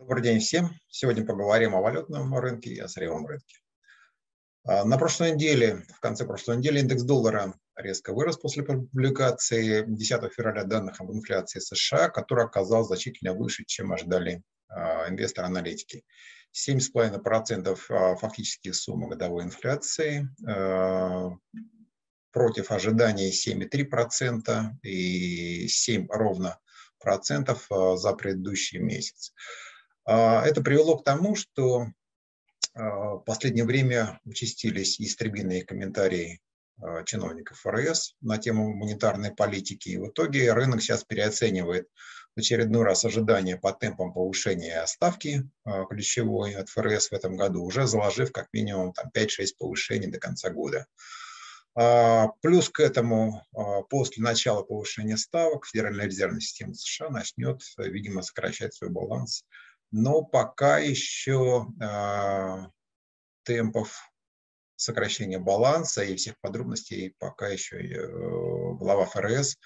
Добрый день всем. Сегодня поговорим о валютном рынке и о сырьевом рынке. А, на прошлой неделе, в конце прошлой недели, индекс доллара резко вырос после публикации 10 февраля данных об инфляции США, которая оказалась значительно выше, чем ожидали а, инвесторы-аналитики. 7,5% а, фактических суммы годовой инфляции против ожиданий 7,3% и 7 ровно процентов за предыдущий месяц. А, это привело к тому, что а, в последнее время участились истребительные комментарии а, чиновников ФРС на тему монетарной политики. И в итоге рынок сейчас переоценивает в очередной раз ожидания по темпам повышения ставки ключевой от ФРС в этом году, уже заложив как минимум 5-6 повышений до конца года. Плюс к этому, после начала повышения ставок, Федеральная резервная система США начнет, видимо, сокращать свой баланс но пока еще э, темпов сокращения баланса и всех подробностей пока еще э, глава ФРС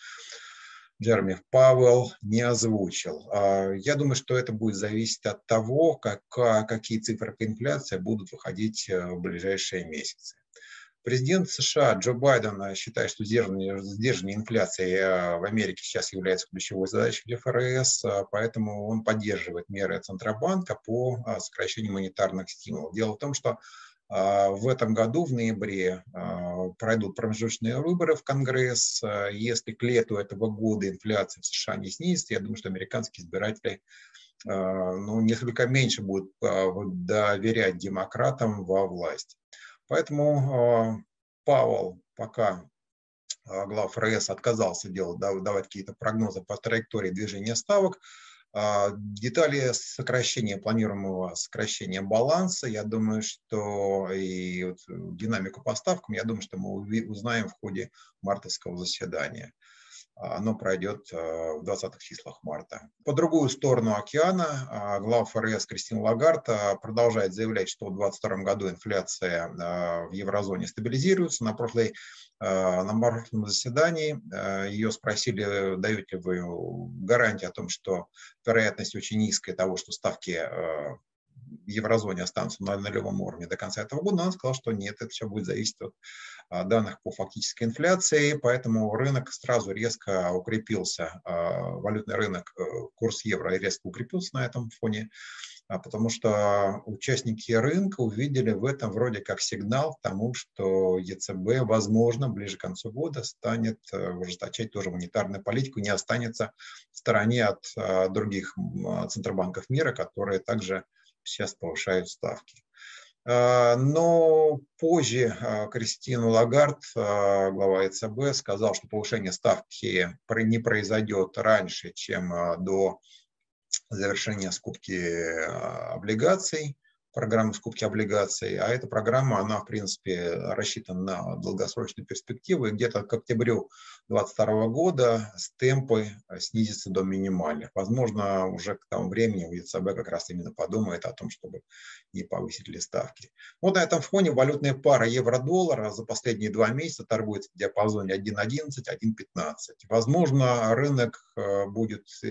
Джереми Пауэлл не озвучил. Э, я думаю, что это будет зависеть от того, как, какие цифры по инфляции будут выходить э, в ближайшие месяцы. Президент США Джо Байден э, считает, что сдерживание, инфляции э, в Америке сейчас является ключевой задачей для ФРС, э, поэтому он поддерживает меры Центробанка по сокращению монетарных стимулов. Дело в том, что в этом году, в ноябре, пройдут промежуточные выборы в Конгресс. Если к лету этого года инфляция в США не снизится, я думаю, что американские избиратели ну, несколько меньше будут доверять демократам во власть. Поэтому э, Павел пока э, глав ФРС отказался делать, давать какие-то прогнозы по траектории движения ставок. А, детали сокращения, планируемого сокращения баланса, я думаю, что и вот динамику по ставкам, я думаю, что мы узнаем в ходе мартовского заседания. Оно пройдет э, в 20-х числах марта. По другую сторону океана а, глава ФРС Кристина Лагард а, продолжает заявлять, что в 2022 году инфляция а, в еврозоне стабилизируется. На, прошлой, на прошлом заседании ее спросили, даете вы гарантии о том, что вероятность очень низкая того, что ставки еврозоне останутся на нулевом уровне до конца этого года, она сказала, что нет, это все будет зависеть от а, данных по фактической инфляции, поэтому рынок сразу резко укрепился, а, валютный рынок, э, курс евро резко укрепился на этом фоне, а, потому что участники рынка увидели в этом вроде как сигнал к тому, что ЕЦБ, возможно, ближе к концу года станет э, ужесточать тоже монетарную политику, не останется в стороне от других центробанков мира, которые также сейчас повышают ставки. А, но позже а, Кристина Лагард, а, глава ЕЦБ, сказал, что повышение ставки не произойдет раньше, чем до завершения скупки облигаций программы скупки облигаций, а эта программа, она, в принципе, рассчитана на долгосрочную перспективу, и где-то к октябрю 2022 года с темпы снизится до минимальных. Возможно, уже к тому времени ЕЦБ как раз именно подумает о том, чтобы не повысить ли ставки. Вот на этом фоне валютная пара евро-доллара за последние два месяца торгуется в диапазоне 1.11-1.15. Возможно, рынок э, будет э,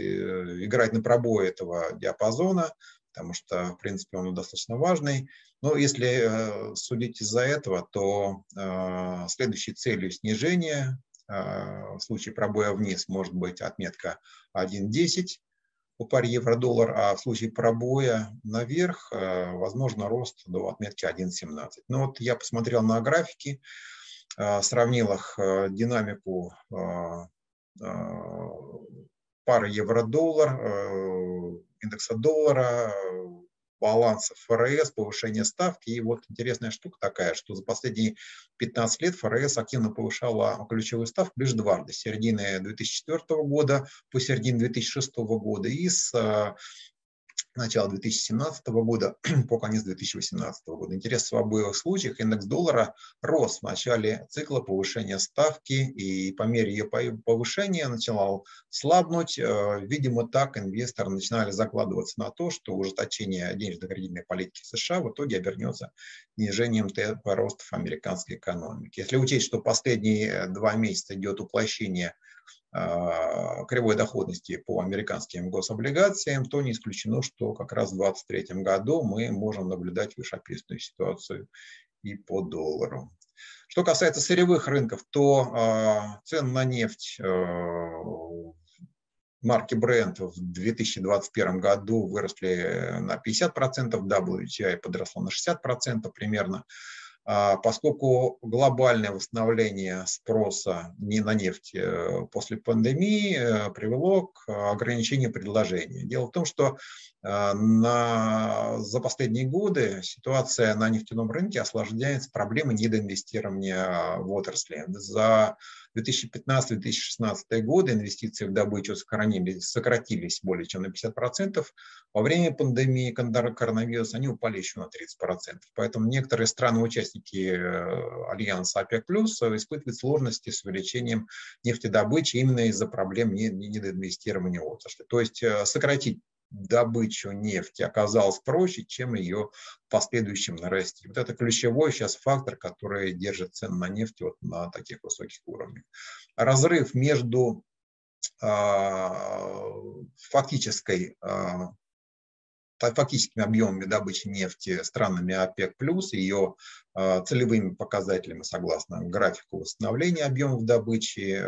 играть на пробой этого диапазона, потому что, в принципе, он достаточно важный. Но если э, судить из-за этого, то э, следующей целью снижения э, в случае пробоя вниз может быть отметка 1.10 по паре евро-доллар, а в случае пробоя наверх возможно рост до отметки 1.17. Ну вот я посмотрел на графики, сравнил их динамику пары евро-доллар, индекса доллара, баланса ФРС, повышение ставки. И вот интересная штука такая, что за последние 15 лет ФРС активно повышала ключевую ставку лишь дважды. С середины 2004 года по середине 2006 года и с начала 2017 года по конец 2018 года. Интересно, в обоих случаях индекс доллара рос в начале цикла повышения ставки, и по мере ее повышения начинал слабнуть. Э, видимо, так инвесторы начинали закладываться на то, что ужесточение денежно-кредитной политики США в итоге обернется снижением темпа роста американской экономики. Если учесть, что последние два месяца идет уплощение кривой доходности по американским гособлигациям, то не исключено, что как раз в 2023 году мы можем наблюдать вышеописанную ситуацию и по доллару. Что касается сырьевых рынков, то цены на нефть марки Brent в 2021 году выросли на 50%, WTI подросла на 60% примерно. А, поскольку глобальное восстановление спроса не на нефть э, после пандемии э, привело к ограничению предложения. Дело в том, что на, за последние годы ситуация на нефтяном рынке осложняется проблемой недоинвестирования в отрасли. За 2015-2016 годы инвестиции в добычу сократились, сократились более чем на 50%. Во время пандемии коронавируса они упали еще на 30%. Поэтому некоторые страны-участники э, альянса ОПЕК+, испытывают сложности с увеличением нефтедобычи именно из-за проблем недоинвестирования в отрасли. То есть э, сократить добычу нефти оказалось проще, чем ее в последующем нарасти. Вот это ключевой сейчас фактор, который держит цены на нефть вот на таких высоких уровнях. Разрыв между э, фактической э, фактическими объемами добычи нефти странами ОПЕК+, ее целевыми показателями, согласно графику восстановления объемов добычи,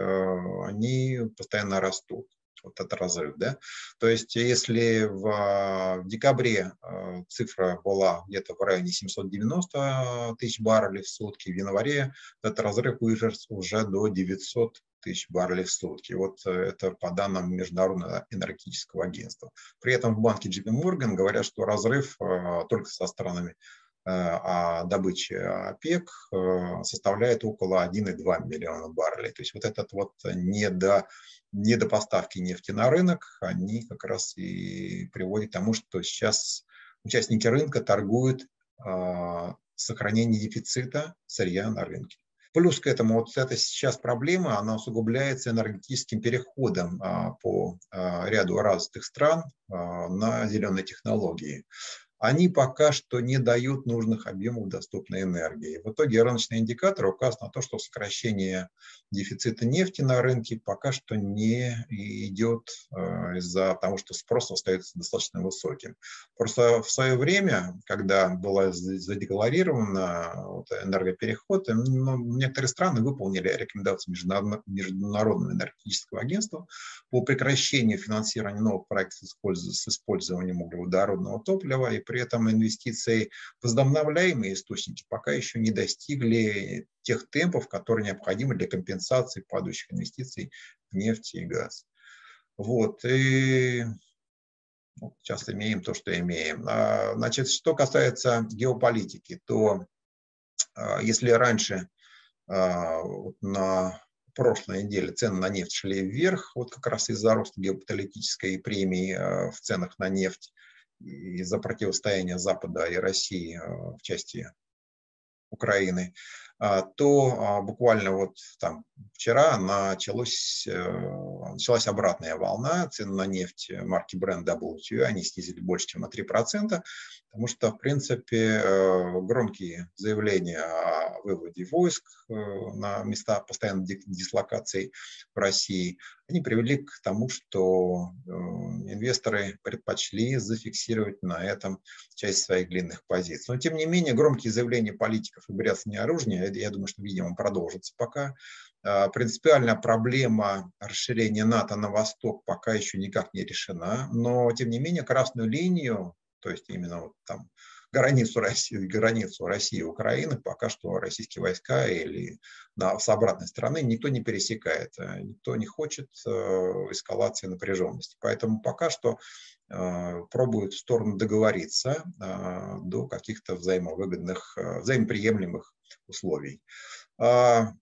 они постоянно растут вот этот разрыв. Да? То есть если в, в декабре э, цифра была где-то в районе 790 тысяч баррелей в сутки, в январе этот разрыв вырос уже до 900 тысяч баррелей в сутки. Вот э, это по данным Международного энергетического агентства. При этом в банке JP Morgan говорят, что разрыв э, только со странами а добычи ОПЕК составляет около 1,2 миллиона баррелей. То есть вот этот вот недо недопоставки нефти на рынок, они как раз и приводят к тому, что сейчас участники рынка торгуют э, сохранение дефицита сырья на рынке. Плюс к этому вот эта сейчас проблема, она усугубляется энергетическим переходом а, по а, ряду развитых стран а, на зеленые технологии они пока что не дают нужных объемов доступной энергии. В итоге рыночный индикатор указывает на то, что сокращение дефицита нефти на рынке пока что не идет э, из-за того, что спрос остается достаточно высоким. Просто в свое время, когда была задекларирована вот энергопереход, ну, некоторые страны выполнили рекомендации Международного энергетического агентства по прекращению финансирования новых проектов с использованием углеводородного топлива и при этом инвестиции в возобновляемые источники пока еще не достигли тех темпов, которые необходимы для компенсации падающих инвестиций в нефть и газ. Вот. И вот сейчас имеем то, что имеем. А, значит, что касается геополитики, то а, если раньше а, на прошлой неделе цены на нефть шли вверх, вот как раз из-за роста геополитической премии в ценах на нефть, из-за противостояния Запада и России в части Украины, то а, буквально вот там вчера началось, э, началась обратная волна. Цены на нефть марки Brent WTI, они снизили больше, чем на 3%, потому что, в принципе, э, громкие заявления о выводе войск э, на места постоянной дислокации в России, они привели к тому, что инвесторы предпочли зафиксировать на этом часть своих длинных позиций. Но, тем не менее, громкие заявления политиков и бряцание оружия я думаю, что, видимо, продолжится пока. А, принципиальная проблема расширения НАТО на восток пока еще никак не решена, но, тем не менее, красную линию, то есть именно вот там границу России, границу России и Украины пока что российские войска или на, с обратной стороны никто не пересекает, э, никто не хочет э, эскалации напряженности. Поэтому пока что э, пробуют в сторону договориться до каких-то взаимовыгодных, взаимоприемлемых условий. А,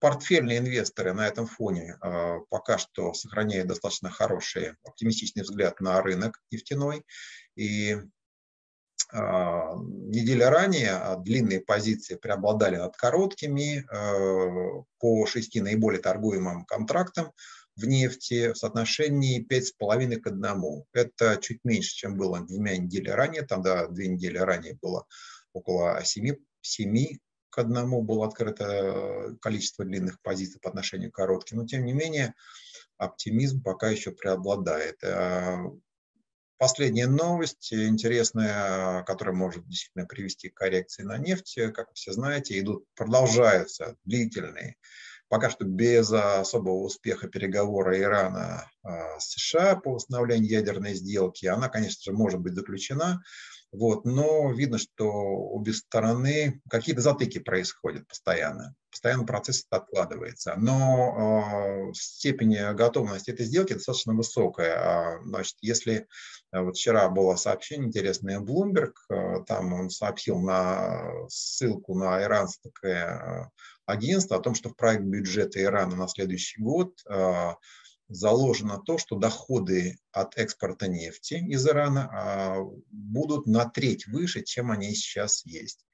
портфельные инвесторы на этом фоне а, пока что сохраняют достаточно хороший оптимистичный взгляд на рынок нефтяной. И а, неделя ранее длинные позиции преобладали над короткими по шести наиболее торгуемым контрактам в нефти в соотношении 5,5 к 1. Это чуть меньше, чем было двумя неделями ранее. Тогда две недели ранее было около 7, 7 одному было открыто количество длинных позиций по отношению к коротким. Но тем не менее, оптимизм пока еще преобладает. Последняя новость интересная, которая может действительно привести к коррекции на нефть, как все знаете, идут, продолжаются длительные, пока что без особого успеха переговоры Ирана с США по восстановлению ядерной сделки. Она, конечно же, может быть заключена, вот, но видно, что обе стороны, какие-то затыки происходят постоянно. Постоянно процесс откладывается. Но э, степень готовности этой сделки достаточно высокая. А, значит, если э, вот вчера было сообщение интересное Bloomberg, э, там он сообщил на ссылку на иранское агентство о том, что в проект бюджета Ирана на следующий год заложено то, что доходы от экспорта нефти из Ирана а, будут на треть выше, чем они сейчас есть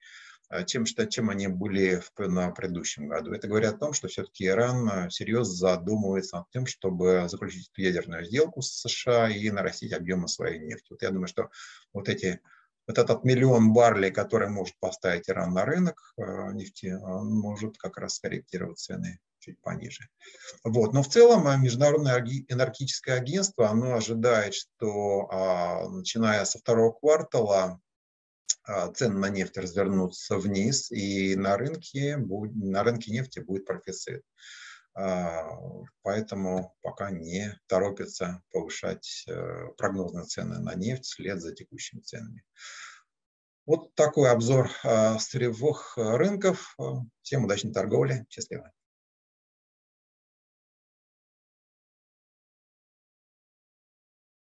чем, а, чем они были в, на предыдущем году. Это говорит о том, что все-таки Иран а, серьезно задумывается над тем, чтобы заключить ядерную сделку с США и нарастить объемы своей нефти. Вот я думаю, что вот эти вот этот миллион баррелей, который может поставить Иран на рынок нефти, он может как раз скорректировать цены чуть пониже. Вот. Но в целом а, Международное энергетическое агентство оно ожидает, что а, начиная со второго квартала а, цены на нефть развернутся вниз, и на рынке, на рынке нефти будет профицит. Поэтому пока не торопится повышать э, прогнозные цены на нефть вслед за текущими ценами. Вот такой обзор сырьевых рынков. Всем удачной торговли. Счастливо.